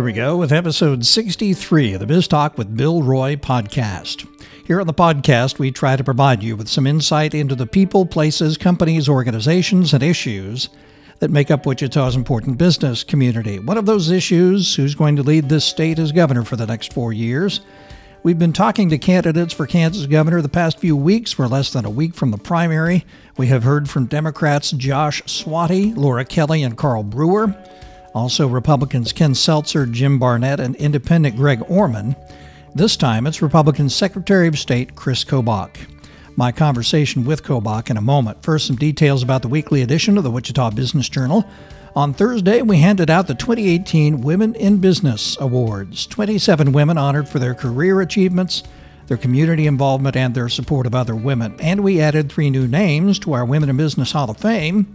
Here we go with episode 63 of the Biz Talk with Bill Roy podcast. Here on the podcast, we try to provide you with some insight into the people, places, companies, organizations, and issues that make up Wichita's important business community. One of those issues who's going to lead this state as governor for the next four years. We've been talking to candidates for Kansas governor the past few weeks. We're less than a week from the primary. We have heard from Democrats Josh Svaty, Laura Kelly, and Carl Brewer. Also, Republicans Ken Selzer, Jim Barnett, and Independent Greg Orman. This time, it's Republican Secretary of State Chris Kobach. My conversation with Kobach in a moment. First, some details about the weekly edition of the Wichita Business Journal. On Thursday, we handed out the 2018 Women in Business Awards. 27 women honored for their career achievements, their community involvement, and their support of other women. And we added three new names to our Women in Business Hall of Fame.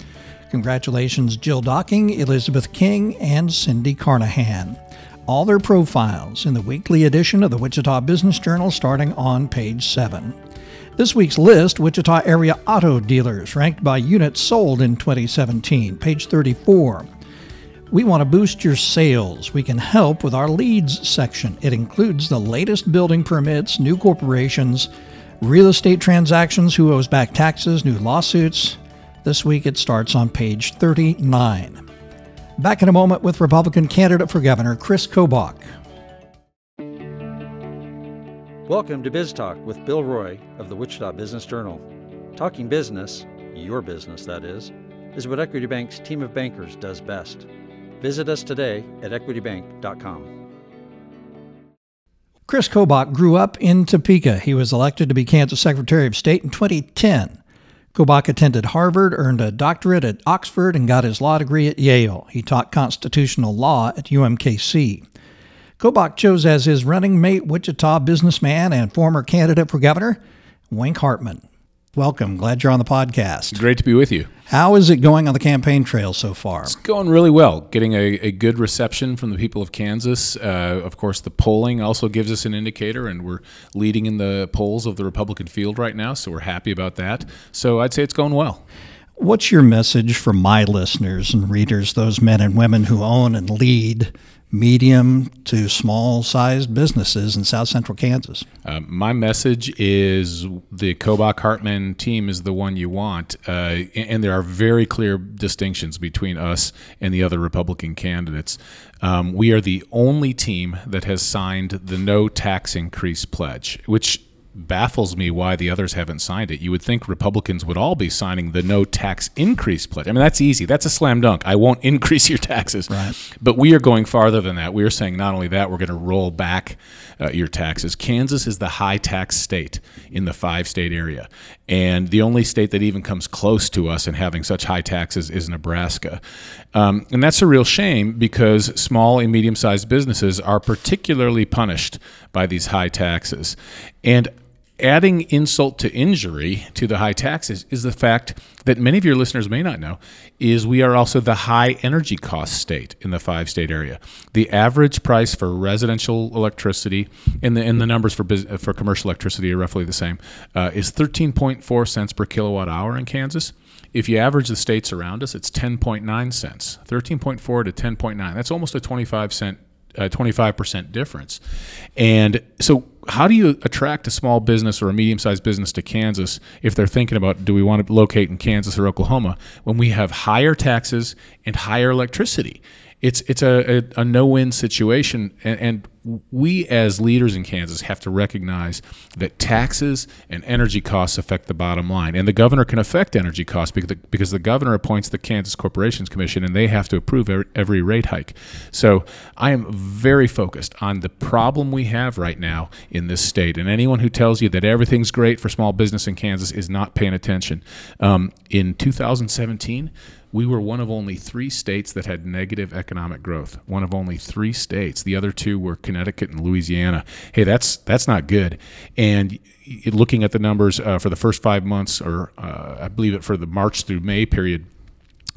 Congratulations, Jill Docking, Elizabeth King, and Cindy Carnahan. All their profiles in the weekly edition of the Wichita Business Journal starting on page 7. This week's list Wichita area auto dealers ranked by units sold in 2017, page 34. We want to boost your sales. We can help with our leads section. It includes the latest building permits, new corporations, real estate transactions, who owes back taxes, new lawsuits. This week it starts on page 39. Back in a moment with Republican candidate for governor Chris Kobach. Welcome to Biz Talk with Bill Roy of the Wichita Business Journal. Talking business, your business that is, is what Equity Bank's team of bankers does best. Visit us today at equitybank.com. Chris Kobach grew up in Topeka. He was elected to be Kansas Secretary of State in 2010. Kobach attended Harvard, earned a doctorate at Oxford, and got his law degree at Yale. He taught constitutional law at UMKC. Kobach chose as his running mate Wichita businessman and former candidate for governor, Wink Hartman. Welcome. Glad you're on the podcast. Great to be with you. How is it going on the campaign trail so far? It's going really well. Getting a, a good reception from the people of Kansas. Uh, of course, the polling also gives us an indicator, and we're leading in the polls of the Republican field right now, so we're happy about that. So I'd say it's going well. What's your message for my listeners and readers, those men and women who own and lead medium to small sized businesses in south central Kansas. Uh, my message is the Kobach Hartman team is the one you want. Uh, and there are very clear distinctions between us and the other Republican candidates. Um, we are the only team that has signed the no tax increase pledge, which baffles me why the others haven't signed it. You would think Republicans would all be signing the no tax increase pledge. I mean, that's easy. That's a slam dunk. I won't increase your taxes. Right. But we are going farther than that. We are saying not only that, we're going to roll back uh, your taxes. Kansas is the high tax state in the five state area. And the only state that even comes close to us in having such high taxes is Nebraska. Um, and that's a real shame because small and medium sized businesses are particularly punished by these high taxes. And adding insult to injury to the high taxes is the fact that many of your listeners may not know is we are also the high energy cost state in the five state area. The average price for residential electricity and the and the numbers for for commercial electricity are roughly the same uh, is 13.4 cents per kilowatt hour in Kansas. If you average the states around us, it's 10.9 cents. 13.4 to 10.9. That's almost a 25 cent a 25% difference. And so, how do you attract a small business or a medium sized business to Kansas if they're thinking about do we want to locate in Kansas or Oklahoma when we have higher taxes and higher electricity? It's, it's a, a, a no win situation. And, and we as leaders in Kansas have to recognize that taxes and energy costs affect the bottom line. And the governor can affect energy costs because the, because the governor appoints the Kansas Corporations Commission and they have to approve every, rate hike. So I am very focused on the problem we have right now in this state. And anyone who tells you that everything's great for small business in Kansas is not paying attention. Um, in 2017, we were one of only three states that had negative economic growth. One of only three states. The other two were Connecticut and Louisiana. Hey, that's that's not good. And looking at the numbers uh, for the first five months, or uh, I believe it for the March through May period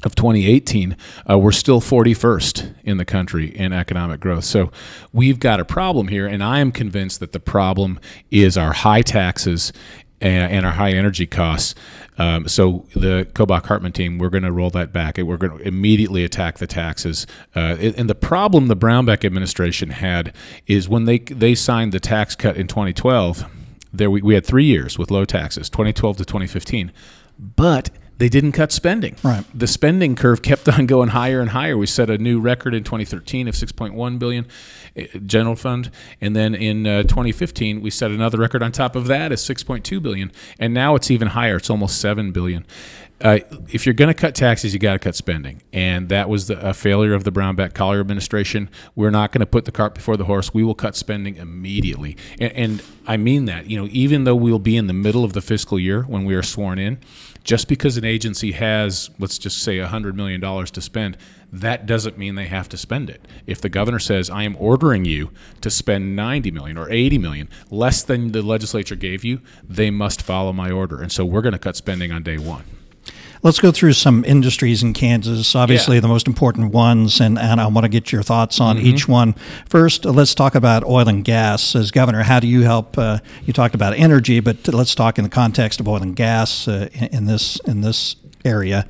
of 2018, uh, we're still 41st in the country in economic growth. So we've got a problem here, and I am convinced that the problem is our high taxes and, and our high energy costs. Um, so the Kobach Hartman team, we're going to roll that back. We're going to immediately attack the taxes. Uh, and the problem the Brownback administration had is when they they signed the tax cut in 2012, there we, we had three years with low taxes, 2012 to 2015, but they didn't cut spending. Right. The spending curve kept on going higher and higher. We set a new record in 2013 of 6.1 billion eh, general fund, and then in uh, 2015 we set another record on top of that at 6.2 billion, and now it's even higher. It's almost 7 billion. Uh, if you're going to cut taxes, you got to cut spending, and that was the, a failure of the Brownback Colyer administration. We're not going to put the cart before the horse. We will cut spending immediately, and, and I mean that. You know, even though we'll be in the middle of the fiscal year when we are sworn in, just because an agency has, let's just say, $100 million to spend, that doesn't mean they have to spend it. If the governor says, I am ordering you to spend 90 million or 80 million, less than the legislature gave you, they must follow my order. And so we're going to cut spending on day one. Let's go through some industries in Kansas, obviously yeah. the most important ones, and, and I want to get your thoughts on mm-hmm. each one. First, let's talk about oil and gas. As governor, how do you help? Uh, you talked about energy, but let's talk in the context of oil and gas uh, in, in, this in this area.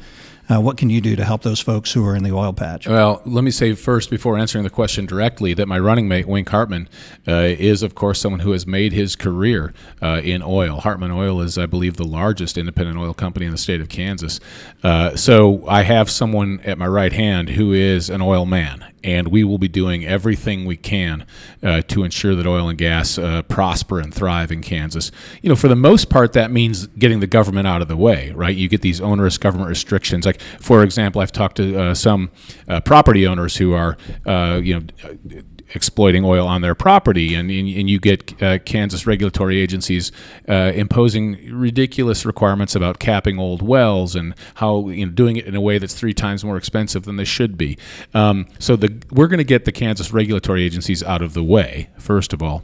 Uh, what can you do to help those folks who are in the oil patch? Well, let me say first, before answering the question directly, that my running mate, Wink Hartman, uh, is, of course, someone who has made his career uh, in oil. Hartman Oil is, I believe, the largest independent oil company in the state of Kansas. Uh, so I have someone at my right hand who is an oil man and we will be doing everything we can uh, to ensure that oil and gas uh, prosper and thrive in Kansas. You know, for the most part, that means getting the government out of the way, right? You get these onerous government restrictions. Like, for example, I've talked to uh, some uh, property owners who are, uh, you know, exploiting oil on their property, and and, and you get uh, Kansas regulatory agencies uh, imposing ridiculous requirements about capping old wells and how you know doing it in a way that's three times more expensive than they should be. Um, so the we're going to get the Kansas regulatory agencies out of the way first of all.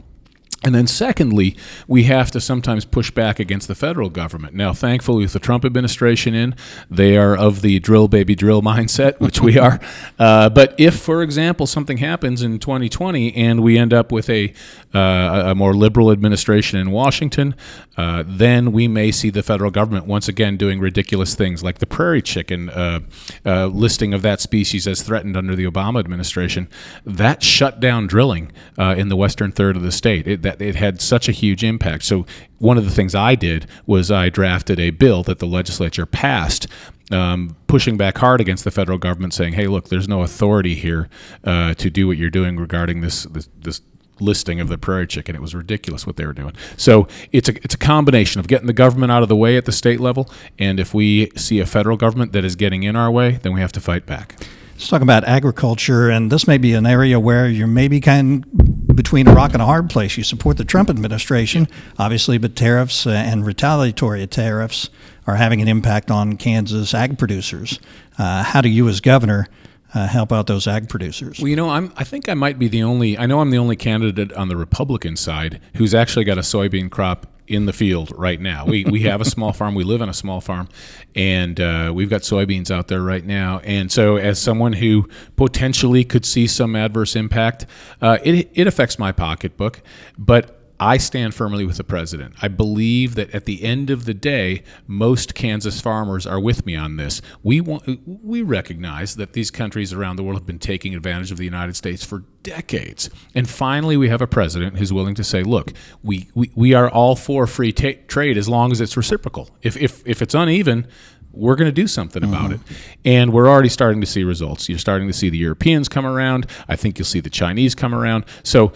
And then, secondly, we have to sometimes push back against the federal government. Now, thankfully, with the Trump administration in, they are of the drill, baby, drill mindset, which we are. Uh, but if, for example, something happens in 2020 and we end up with a, uh, a more liberal administration in Washington, uh, then we may see the federal government once again doing ridiculous things like the prairie chicken uh, uh, listing of that species as threatened under the Obama administration. That shut down drilling uh, in the western third of the state. It, that it had such a huge impact. So one of the things I did was I drafted a bill that the legislature passed um, pushing back hard against the federal government, saying, "Hey, look, there's no authority here uh, to do what you're doing regarding this this, this listing of the prairie chicken. It was ridiculous what they were doing. So it's a it's a combination of getting the government out of the way at the state level, and if we see a federal government that is getting in our way, then we have to fight back. Let's talk about agriculture, and this may be an area where you're maybe kind of between a rock and a hard place. You support the Trump administration, obviously, but tariffs uh, and retaliatory tariffs are having an impact on Kansas ag producers. Uh, how do you, as governor, uh, help out those ag producers? Well, you know, I'm, I think I might be the only. I know I'm the only candidate on the Republican side who's actually got a soybean crop in the field right now. We we have a small farm. We live on a small farm, and uh, we've got soybeans out there right now. And so, as someone who potentially could see some adverse impact, uh, it it affects my pocketbook, but I stand firmly with the president. I believe that at the end of the day, most Kansas farmers are with me on this. We want, we recognize that these countries around the world have been taking advantage of the United States for decades. And finally, we have a president who's willing to say, look, we, we, we are all for free trade as long as it's reciprocal. If, if, if it's uneven, we're going to do something about mm-hmm. it. And we're already starting to see results. You're starting to see the Europeans come around. I think you'll see the Chinese come around. So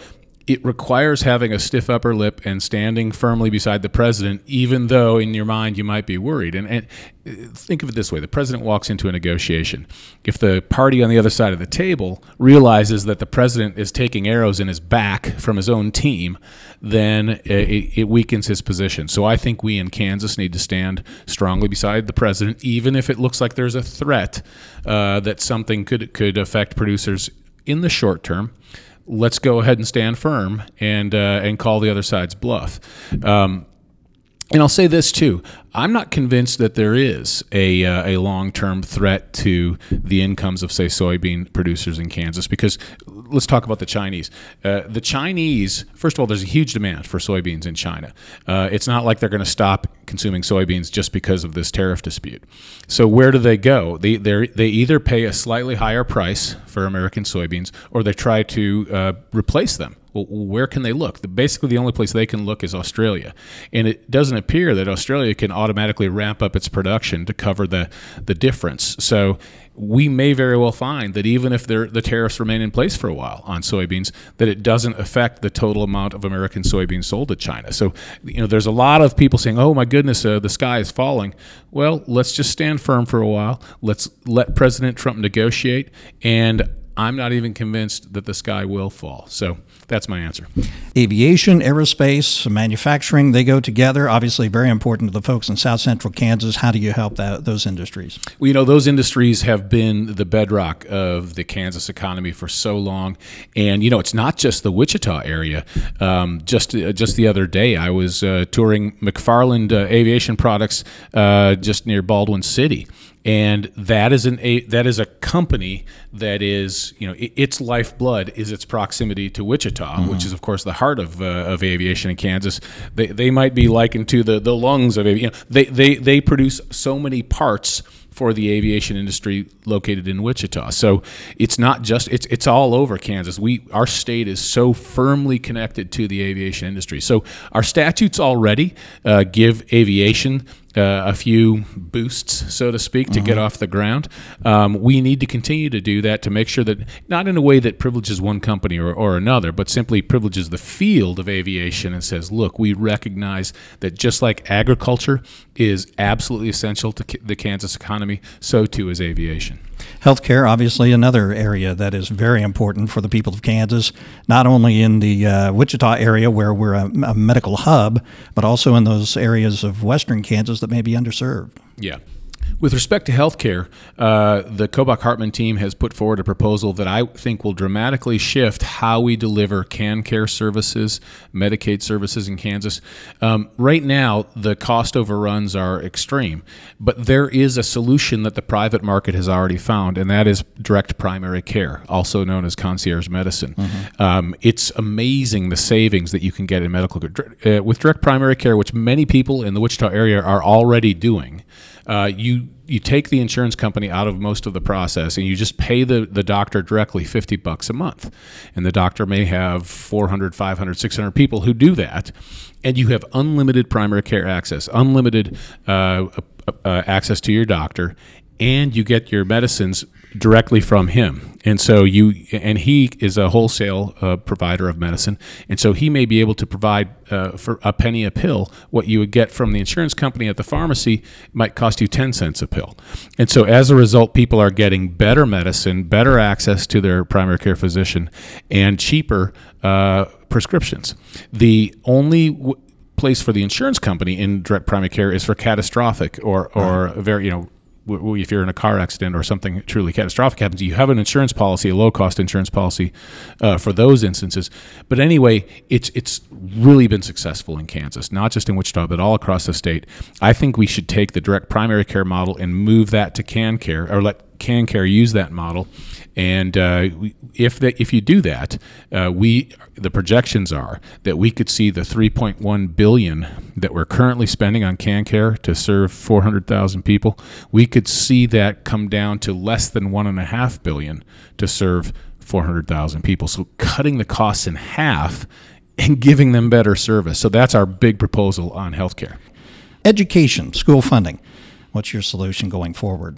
it requires having a stiff upper lip and standing firmly beside the president, even though in your mind you might be worried. And, and, think of it this way the president walks into a negotiation. If the party on the other side of the table realizes that the president is taking arrows in his back from his own team, then it, it weakens his position. So I think we in Kansas need to stand strongly beside the president, even if it looks like there's a threat uh, that something could, could affect producers in the short term let's go ahead and stand firm and uh, and call the other side's bluff. Um, and I'll say this too. I'm not convinced that there is a, uh, a long term threat to the incomes of, say, soybean producers in Kansas because let's talk about the Chinese. Uh, the Chinese, first of all, there's a huge demand for soybeans in China. Uh, it's not like they're going to stop consuming soybeans just because of this tariff dispute. So, where do they go? They, they either pay a slightly higher price for American soybeans or they try to uh, replace them well, where can they look? Basically, the only place they can look is Australia, and it doesn't appear that Australia can automatically ramp up its production to cover the the difference. So we may very well find that even if the tariffs remain in place for a while on soybeans, that it doesn't affect the total amount of American soybeans sold to China. So, you know, there's a lot of people saying, "Oh my goodness, uh, the sky is falling." Well, let's just stand firm for a while. Let's let President Trump negotiate, and I'm not even convinced that the sky will fall. So that's my answer. Aviation, aerospace, manufacturing, they go together. Obviously, very important to the folks in South Central Kansas. How do you help that, those industries? Well, you know, those industries have been the bedrock of the Kansas economy for so long. And, you know, it's not just the Wichita area. Um, just, uh, just the other day, I was uh, touring McFarlane uh, Aviation Products uh, just near Baldwin City and that is an a that is a company that is you know it, its lifeblood is its proximity to Wichita, mm-hmm. which is of course the heart of uh, of aviation in Kansas. They, they might be likened to the the lungs of aviation. You know, they they they produce so many parts for the aviation industry located in Wichita. So it's not just it's it's all over Kansas. We our state is so firmly connected to the aviation industry. So our statutes already uh, give aviation uh, a few boosts, so to speak, to get mm-hmm. off the ground. Um, we need to continue to do that to make sure that not in a way that privileges one company or, or another, but simply privileges the field of aviation and says, look, we recognize that just like agriculture is absolutely essential to the Kansas economy, so too is aviation. Healthcare, obviously, another area that is very important for the people of Kansas, not only in the uh, Wichita area where we're a, a medical hub, but also in those areas of western Kansas that may be underserved. Yeah. With respect to healthcare, uh, the Kobach Hartman team has put forward a proposal that I think will dramatically shift how we deliver KanCare services, Medicaid services in Kansas. Um, right now, the cost overruns are extreme, but there is a solution that the private market has already found, and that is direct primary care, also known as concierge medicine. Mm-hmm. Um, it's amazing the savings that you can get in medical uh, with direct primary care, which many people in the Wichita area are already doing uh, you you take the insurance company out of most of the process and you just pay the, the doctor directly 50 bucks a month. And the doctor may have 400 500 600 people who do that. And you have unlimited primary care access unlimited uh, uh, access to your doctor. And you get your medicines directly from him. And so you and he is a wholesale uh, provider of medicine, and so he may be able to provide uh, for a penny a pill what you would get from the insurance company at the pharmacy might cost you 10 cents a pill. And so as a result people are getting better medicine, better access to their primary care physician and cheaper uh, prescriptions. The only w- place for the insurance company in direct primary care is for catastrophic or or very you know if you're in a car accident or something truly catastrophic happens, you have an insurance policy, a low cost insurance policy uh, for those instances. But anyway, it's it's really been successful in Kansas, not just in Wichita, but all across the state. I think we should take the direct primary care model and move that to KanCare or let KanCare use that model and uh, if the, if you do that, uh, we the projections are that we could see the 3.1 billion that we're currently spending on KanCare to serve 400,000 people. We could see that come down to less than one and a half billion to serve 400,000 people. So cutting the costs in half and giving them better service. So that's our big proposal on healthcare. Education, school funding. What's your solution going forward?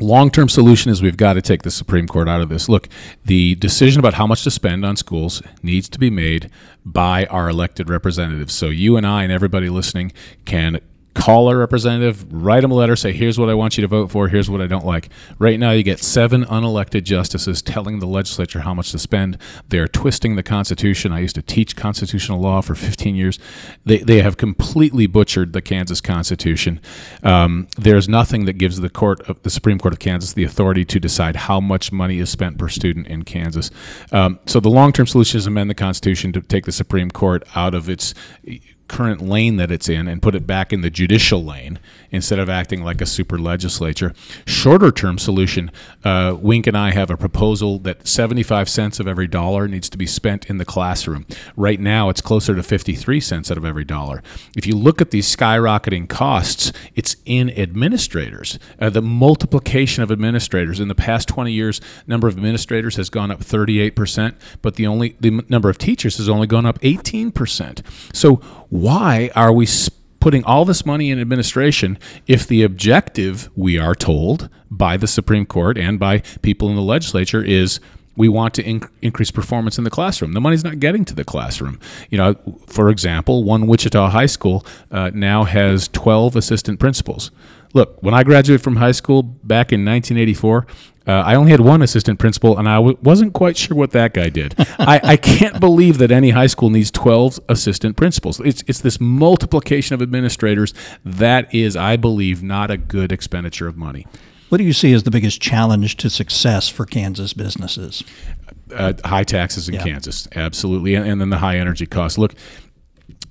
Long term solution is we've got to take the Supreme Court out of this. Look, the decision about how much to spend on schools needs to be made by our elected representatives. So you and I and everybody listening can call a representative, write them a letter, say, here's what I want you to vote for, here's what I don't like. Right now, you get seven unelected justices telling the legislature how much to spend. They're twisting the Constitution. I used to teach constitutional law for 15 years. They, they have completely butchered the Kansas Constitution. Um, there's nothing that gives the court, of, the Supreme Court of Kansas, the authority to decide how much money is spent per student in Kansas. Um, so the long term solution is amend the Constitution to take the Supreme Court out of its current lane that it's in and put it back in the judicial lane instead of acting like a super legislature. Shorter term solution, uh, Wink and I have a proposal that 75 cents of every dollar needs to be spent in the classroom. Right now, it's closer to 53 cents out of every dollar. If you look at these skyrocketing costs, it's in administrators. Uh, the multiplication of administrators in the past 20 years, number of administrators has gone up 38%, but the only the number of teachers has only gone up 18%. So why are we putting all this money in administration if the objective, we are told by the Supreme Court and by people in the legislature, is we want to inc- increase performance in the classroom. The money's not getting to the classroom. You know, for example, one Wichita high school uh, now has 12 assistant principals. Look, when I graduated from high school back in 1984, uh, I only had one assistant principal, and I w- wasn't quite sure what that guy did. I, I, can't believe that any high school needs 12 assistant principals. It's, it's this multiplication of administrators that is, I believe, not a good expenditure of money. What do you see as the biggest challenge to success for Kansas businesses? Uh, high taxes in yeah. Kansas, absolutely, and, and then the high energy costs. Look,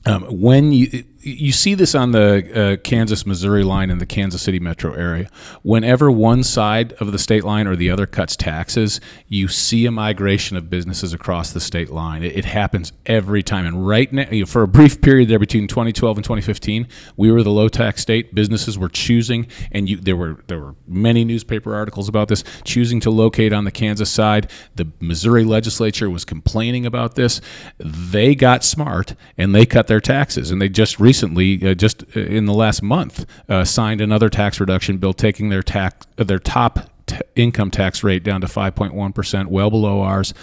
um, when you you see this on the uh, Kansas Missouri line in the Kansas City metro area. Whenever one side of the state line or the other cuts taxes, you see a migration of businesses across the state line. It, it happens every time. And right now, you know, for a brief period there between 2012 and 2015, we were the low tax state. Businesses were choosing, and you, there were there were many newspaper articles about this, choosing to locate on the Kansas side. The Missouri legislature was complaining about this. They got smart and they cut their taxes, and they just recently, uh, just uh, in the last month, uh, signed another tax reduction bill, taking their tax uh, their top t- income tax rate down to 5.1 percent, well below ours,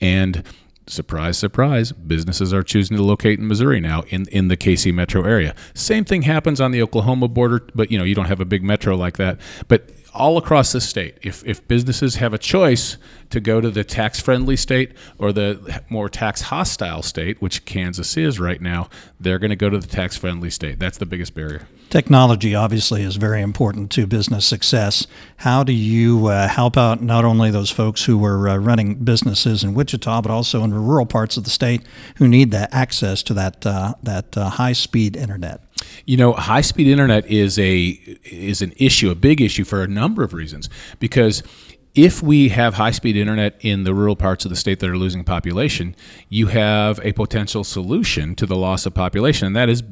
and surprise, surprise, businesses are choosing to locate in Missouri now in, in the KC metro area. Same thing happens on the Oklahoma border, but you know, you don't have a big metro like that. But all across the state, if, if businesses have a choice to go to the tax friendly state or the more tax hostile state, which Kansas is right now, they're going to go to the tax friendly state. That's the biggest barrier. Technology obviously is very important to business success. How do you uh, help out not only those folks who are uh, running businesses in Wichita, but also in rural parts of the state who need that access to that uh, that uh, high speed internet? You know, high speed internet is a is an issue, a big issue for a number of reasons because if we have high speed internet in the rural parts of the state that are losing population, you have a potential solution to the loss of population, and that is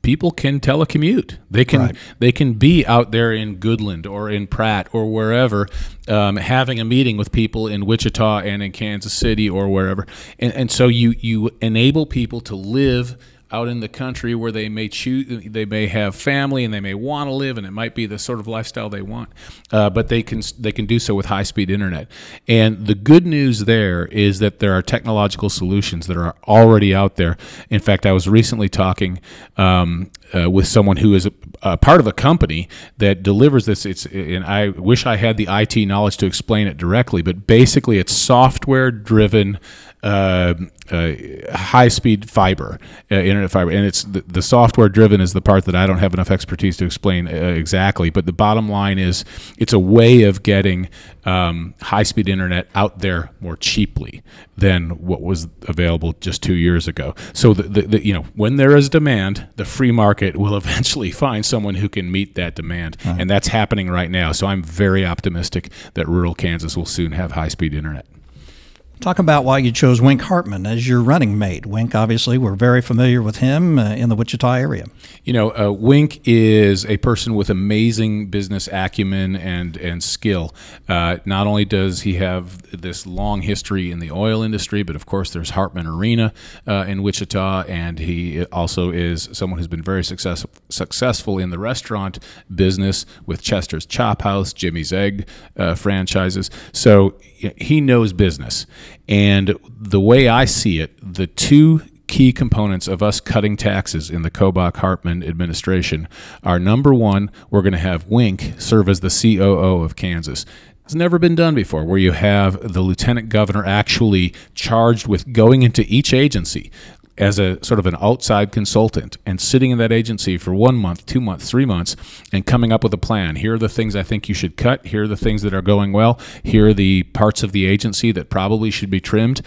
people can telecommute. They can right. they can be out there in Goodland or in Pratt or wherever, um, having a meeting with people in Wichita and in Kansas City or wherever, and, and so you you enable people to live out in the country where they may choose, they may have family and they may want to live, and it might be the sort of lifestyle they want. Uh, but they can they can do so with high speed internet. And the good news there is that there are technological solutions that are already out there. In fact, I was recently talking um, uh, with someone who is a, a, part of a company that delivers this. It's and I wish I had the IT knowledge to explain it directly, but basically, it's software driven uh, uh, high speed fiber, uh, internet fiber, and it's the, the, software driven is the part that I don't have enough expertise to explain uh, exactly. But the bottom line is, it's a way of getting um, high speed internet out there more cheaply than what was available just two years ago. So the, the, the you know when there is demand, the free market will eventually find someone who can meet that demand, uh-huh. and that's happening right now. So I'm very optimistic that rural Kansas will soon have high speed internet. Talk about why you chose Wink Hartman as your running mate. Wink, obviously, we're very familiar with him uh, in the Wichita area. You know, uh, Wink is a person with amazing business acumen and and skill. Uh, not only does he have this long history in the oil industry, but of course, there's Hartman Arena uh, in Wichita, and he also is someone who's been very success- successful in the restaurant business with Chester's Chop House, Jimmy's Egg uh, franchises. So he knows business. And the way I see it, the two key components of us cutting taxes in the Kobach Hartman administration are number one, we're going to have Wink serve as the COO of Kansas. It's never been done before, where you have the lieutenant governor actually charged with going into each agency as a sort of an outside consultant and sitting in that agency for one month, two months, three months, and coming up with a plan. Here are the things I think you should cut. Here are the things that are going well. Here are the parts of the agency that probably should be trimmed.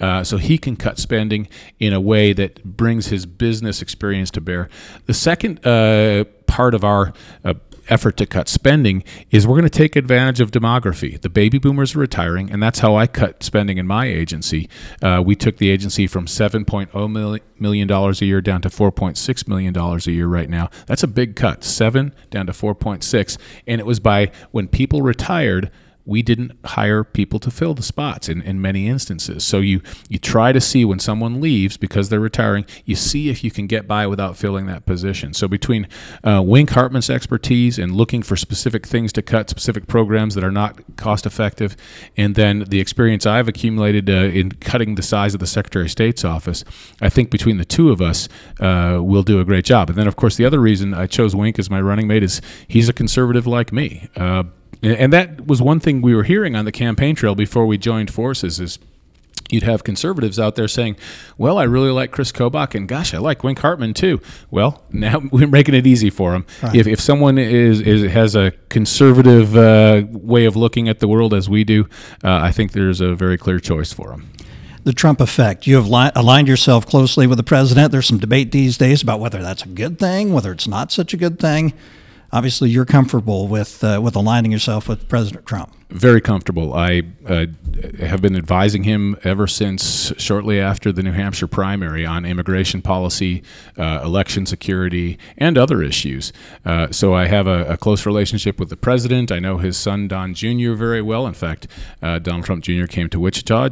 Uh, so he can cut spending in a way that brings his business experience to bear. The second uh, part of our uh, effort to cut spending is we're going to take advantage of demography. The baby boomers are retiring, and that's how I cut spending in my agency. Uh, we took the agency from $7.0 million a year down to $4.6 million a year right now. That's a big cut, 7 down to 4.6. And it was by when people retired – we didn't hire people to fill the spots in, in many instances. So you you try to see when someone leaves because they're retiring, you see if you can get by without filling that position. So between uh, Wink Hartman's expertise and looking for specific things to cut, specific programs that are not cost effective, and then the experience I've accumulated uh, in cutting the size of the Secretary of State's office, I think between the two of us, uh, we'll do a great job. And then, of course, the other reason I chose Wink as my running mate is he's a conservative like me. And that was one thing we were hearing on the campaign trail before we joined forces is you'd have conservatives out there saying, "Well, I really like Chris Kobach, and gosh, I like Wink Hartman too." Well, now we're making it easy for them. Right. If, if someone is, is has a conservative uh, way of looking at the world as we do, uh, I think there's a very clear choice for them. The Trump effect. You have li- aligned yourself closely with the president. There's some debate these days about whether that's a good thing, whether it's not such a good thing obviously you're comfortable with uh, with aligning yourself with President Trump. Very comfortable. I uh, have been advising him ever since shortly after the New Hampshire primary on immigration policy, uh, election security, and other issues. Uh, so I have a, a, close relationship with the president. I know his son Don Jr. very well. In fact, uh, Donald Trump Jr. came to Wichita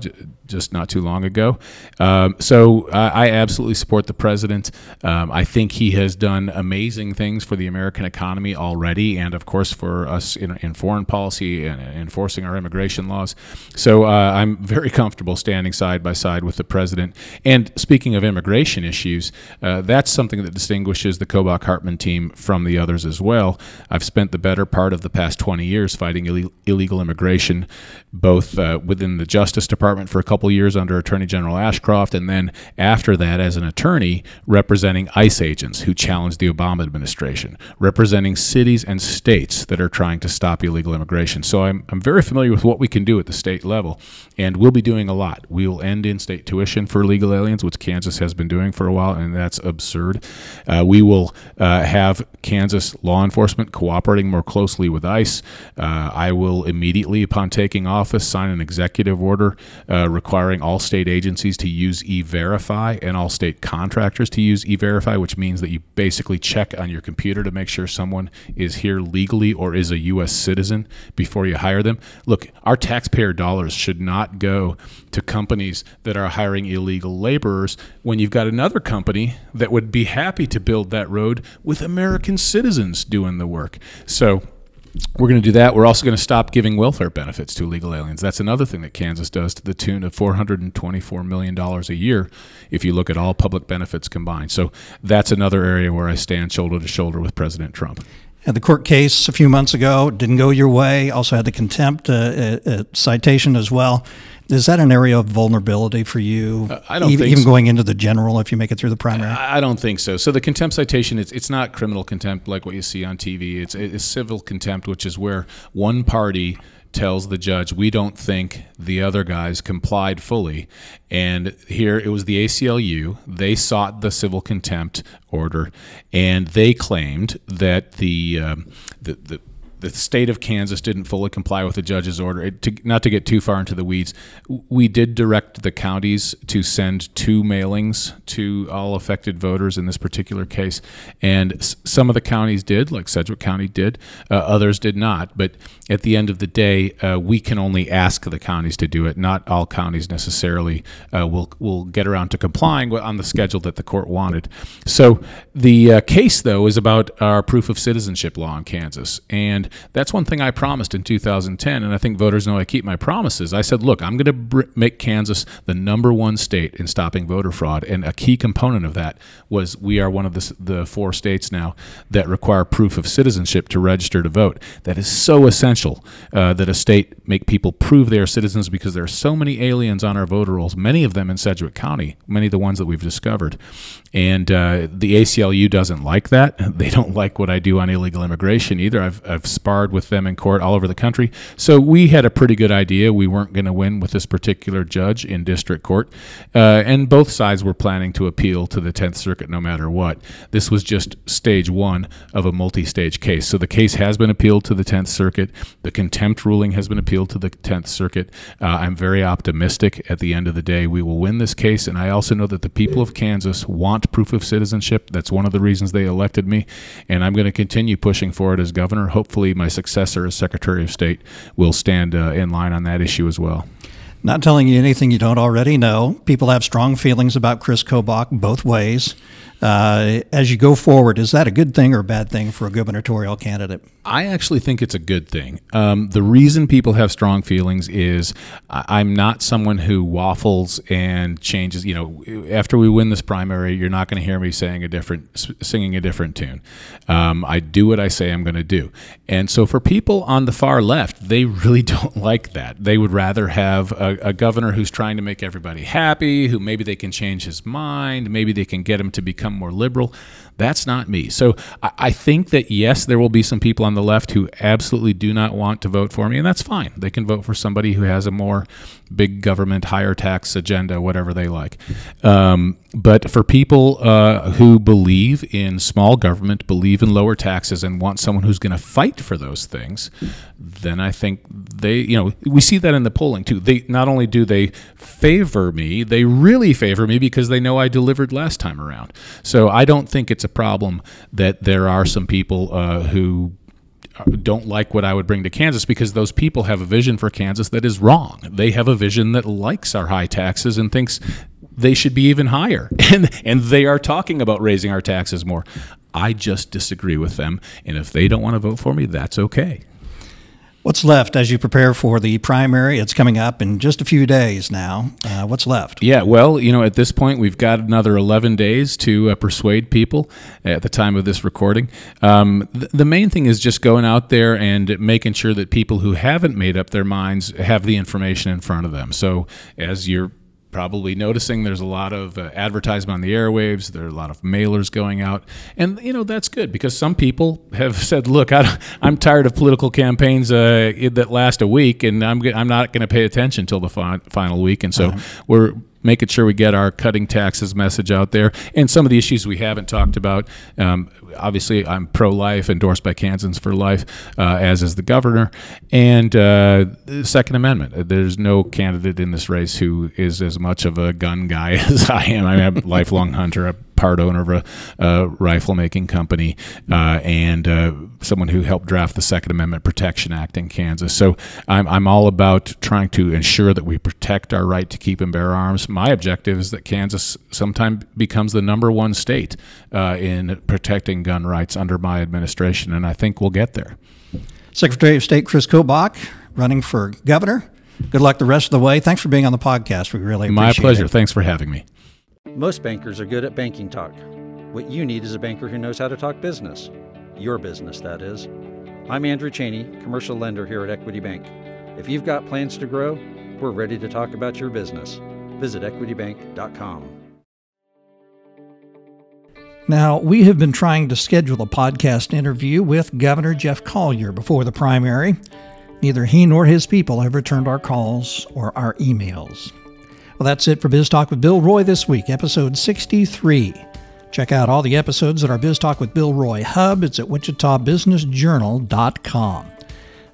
just not too long ago. Um, so I, absolutely support the president. Um, I think he has done amazing things for the American economy already, and of course for us in, in foreign policy and enforcing our immigration laws. So uh, I'm very comfortable standing side by side with the president. And speaking of immigration issues, uh, that's something that distinguishes the Kobach Hartman team from the others as well. I've spent the better part of the past 20 years fighting Ill- illegal immigration, both uh, within the Justice Department for a couple years under Attorney General Ashcroft, and then after that as an attorney representing ICE agents who challenged the Obama administration, representing cities and states that are trying to stop illegal immigration. So I'm, I'm very familiar with what we can do at the state level, and we'll be doing a lot. We will end in state tuition for illegal aliens, which Kansas has been doing for a while, and that's absurd. Uh, we will uh, have Kansas law enforcement cooperating more closely with ICE. Uh, I will immediately, upon taking office, sign an executive order uh, requiring all state agencies to use e-verify and all state contractors to use e-verify which means that you basically check on your computer to make sure someone is here legally or is a US citizen before you hire them look our taxpayer dollars should not go to companies that are hiring illegal laborers when you've got another company that would be happy to build that road with American citizens doing the work so we're going to do that. We're also going to stop giving welfare benefits to illegal aliens. That's another thing that Kansas does to the tune of $424 million a year if you look at all public benefits combined. So that's another area where I stand shoulder to shoulder with President Trump. And the court case a few months ago didn't go your way. Also had the contempt uh, uh, uh citation as well. Is that an area of vulnerability for you? Uh, I don't even, think even so. going into the general if you make it through the primary. I, I, don't think so. So the contempt citation it's it's not criminal contempt like what you see on TV. It's it's civil contempt, which is where one party tells the judge we don't think the other guys complied fully. And here it was the ACLU they sought the civil contempt order and they claimed that the um, the, the the state of Kansas didn't fully comply with the judge's order. It, to, not to get too far into the weeds, we did direct the counties to send two mailings to all affected voters in this particular case, and s- some of the counties did, like Sedgwick County did, uh, others did not. But at the end of the day, uh, we can only ask the counties to do it. Not all counties necessarily uh, will will get around to complying on the schedule that the court wanted. So the uh, case, though, is about our proof of citizenship law in Kansas, and That's one thing I promised in 2010, and I think voters know I keep my promises. I said, look, I'm going to br- make Kansas the number one state in stopping voter fraud, and a key component of that was we are one of the, the four states now that require proof of citizenship to register to vote. That is so essential uh, that a state make people prove they are citizens because there are so many aliens on our voter rolls, many of them in Sedgwick County, many of the ones that we've discovered. And uh, the ACLU doesn't like that. They don't like what I do on illegal immigration either. I've, I've sparred with them in court all over the country. So we had a pretty good idea we weren't going to win with this particular judge in district court. Uh, and both sides were planning to appeal to the 10th Circuit no matter what. This was just stage one of a multi stage case. So the case has been appealed to the 10th Circuit. The contempt ruling has been appealed to the 10th Circuit. Uh, I'm very optimistic at the end of the day we will win this case. And I also know that the people of Kansas want proof of citizenship. That's one of the reasons they elected me. And I'm going to continue pushing for it as governor. Hopefully, my successor as Secretary of State will stand uh, in line on that issue as well. Not telling you anything you don't already know. People have strong feelings about Chris Kobach both ways. Uh, as you go forward, is that a good thing or a bad thing for a gubernatorial candidate? I actually think it's a good thing. Um, the reason people have strong feelings is I'm not someone who waffles and changes. You know, after we win this primary, you're not going to hear me saying a different, singing a different tune. Um, I do what I say I'm going to do, and so for people on the far left, they really don't like that. They would rather have a, a governor who's trying to make everybody happy, who maybe they can change his mind, maybe they can get him to become more liberal. That's not me. So I, I think that yes, there will be some people on the left who absolutely do not want to vote for me, and that's fine. They can vote for somebody who has a more big government, higher tax agenda, whatever they like. Um, but for people uh, who believe in small government, believe in lower taxes, and want someone who's going to fight for those things, then I think they, you know, we see that in the polling too. They not only do they favor me, they really favor me because they know I delivered last time around. So I don't think it's a problem that there are some people uh, who don't like what I would bring to Kansas because those people have a vision for Kansas that is wrong. They have a vision that likes our high taxes and thinks they should be even higher. And and they are talking about raising our taxes more. I just disagree with them, and if they don't want to vote for me, that's okay. What's left as you prepare for the primary? It's coming up in just a few days now. Uh, what's left? Yeah, well, you know, at this point, we've got another 11 days to uh, persuade people at the time of this recording. Um, th- the main thing is just going out there and making sure that people who haven't made up their minds have the information in front of them. So, as you're probably noticing. There's a lot of uh, advertisement on the airwaves. There are a lot of mailers going out. And you know that's good because some people have said look I, am tired of political campaigns uh, that last a week and i'm, I'm not going to pay attention until the fi- final week. And so uh-huh. we're making sure we get our cutting taxes message out there and some of the issues we haven't talked about um, obviously I'm pro-life, endorsed by Kansans for life, uh, as is the governor, and uh, the Second Amendment. There's no candidate in this race who is as much of a gun guy as I am. I'm a lifelong hunter, a part owner of a, a rifle making company, uh, and uh, someone who helped draft the Second Amendment Protection Act in Kansas. So I'm, I'm all about trying to ensure that we protect our right to keep and bear arms. My objective is that Kansas sometime becomes the number one state uh, in protecting gun rights under my administration, and I think we'll get there. Secretary of State Chris Kobach running for governor. Good luck the rest of the way. Thanks for being on the podcast. We really appreciate My pleasure. It. Thanks for having me. Most bankers are good at banking talk. What you need is a banker who knows how to talk business. Your business, that is. I'm Andrew Cheney, commercial lender here at Equity Bank. If you've got plans to grow, we're ready to talk about your business. Visit equitybank.com. Now, we have been trying to schedule a podcast interview with Governor Jeff Colyer before the primary. Neither he nor his people have returned our calls or our emails. Well, that's it for Biz Talk with Bill Roy this week, episode 63. Check out all the episodes at our Biz Talk with Bill Roy hub. It's at wichitabusinessjournal.com.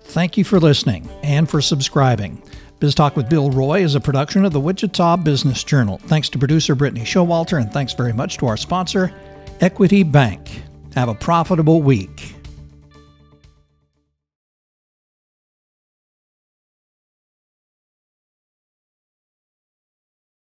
Thank you for listening and for subscribing. Biz Talk with Bill Roy is a production of the Wichita Business Journal. Thanks to producer Brittany Showalter, and thanks very much to our sponsor, Equity Bank. Have a profitable week.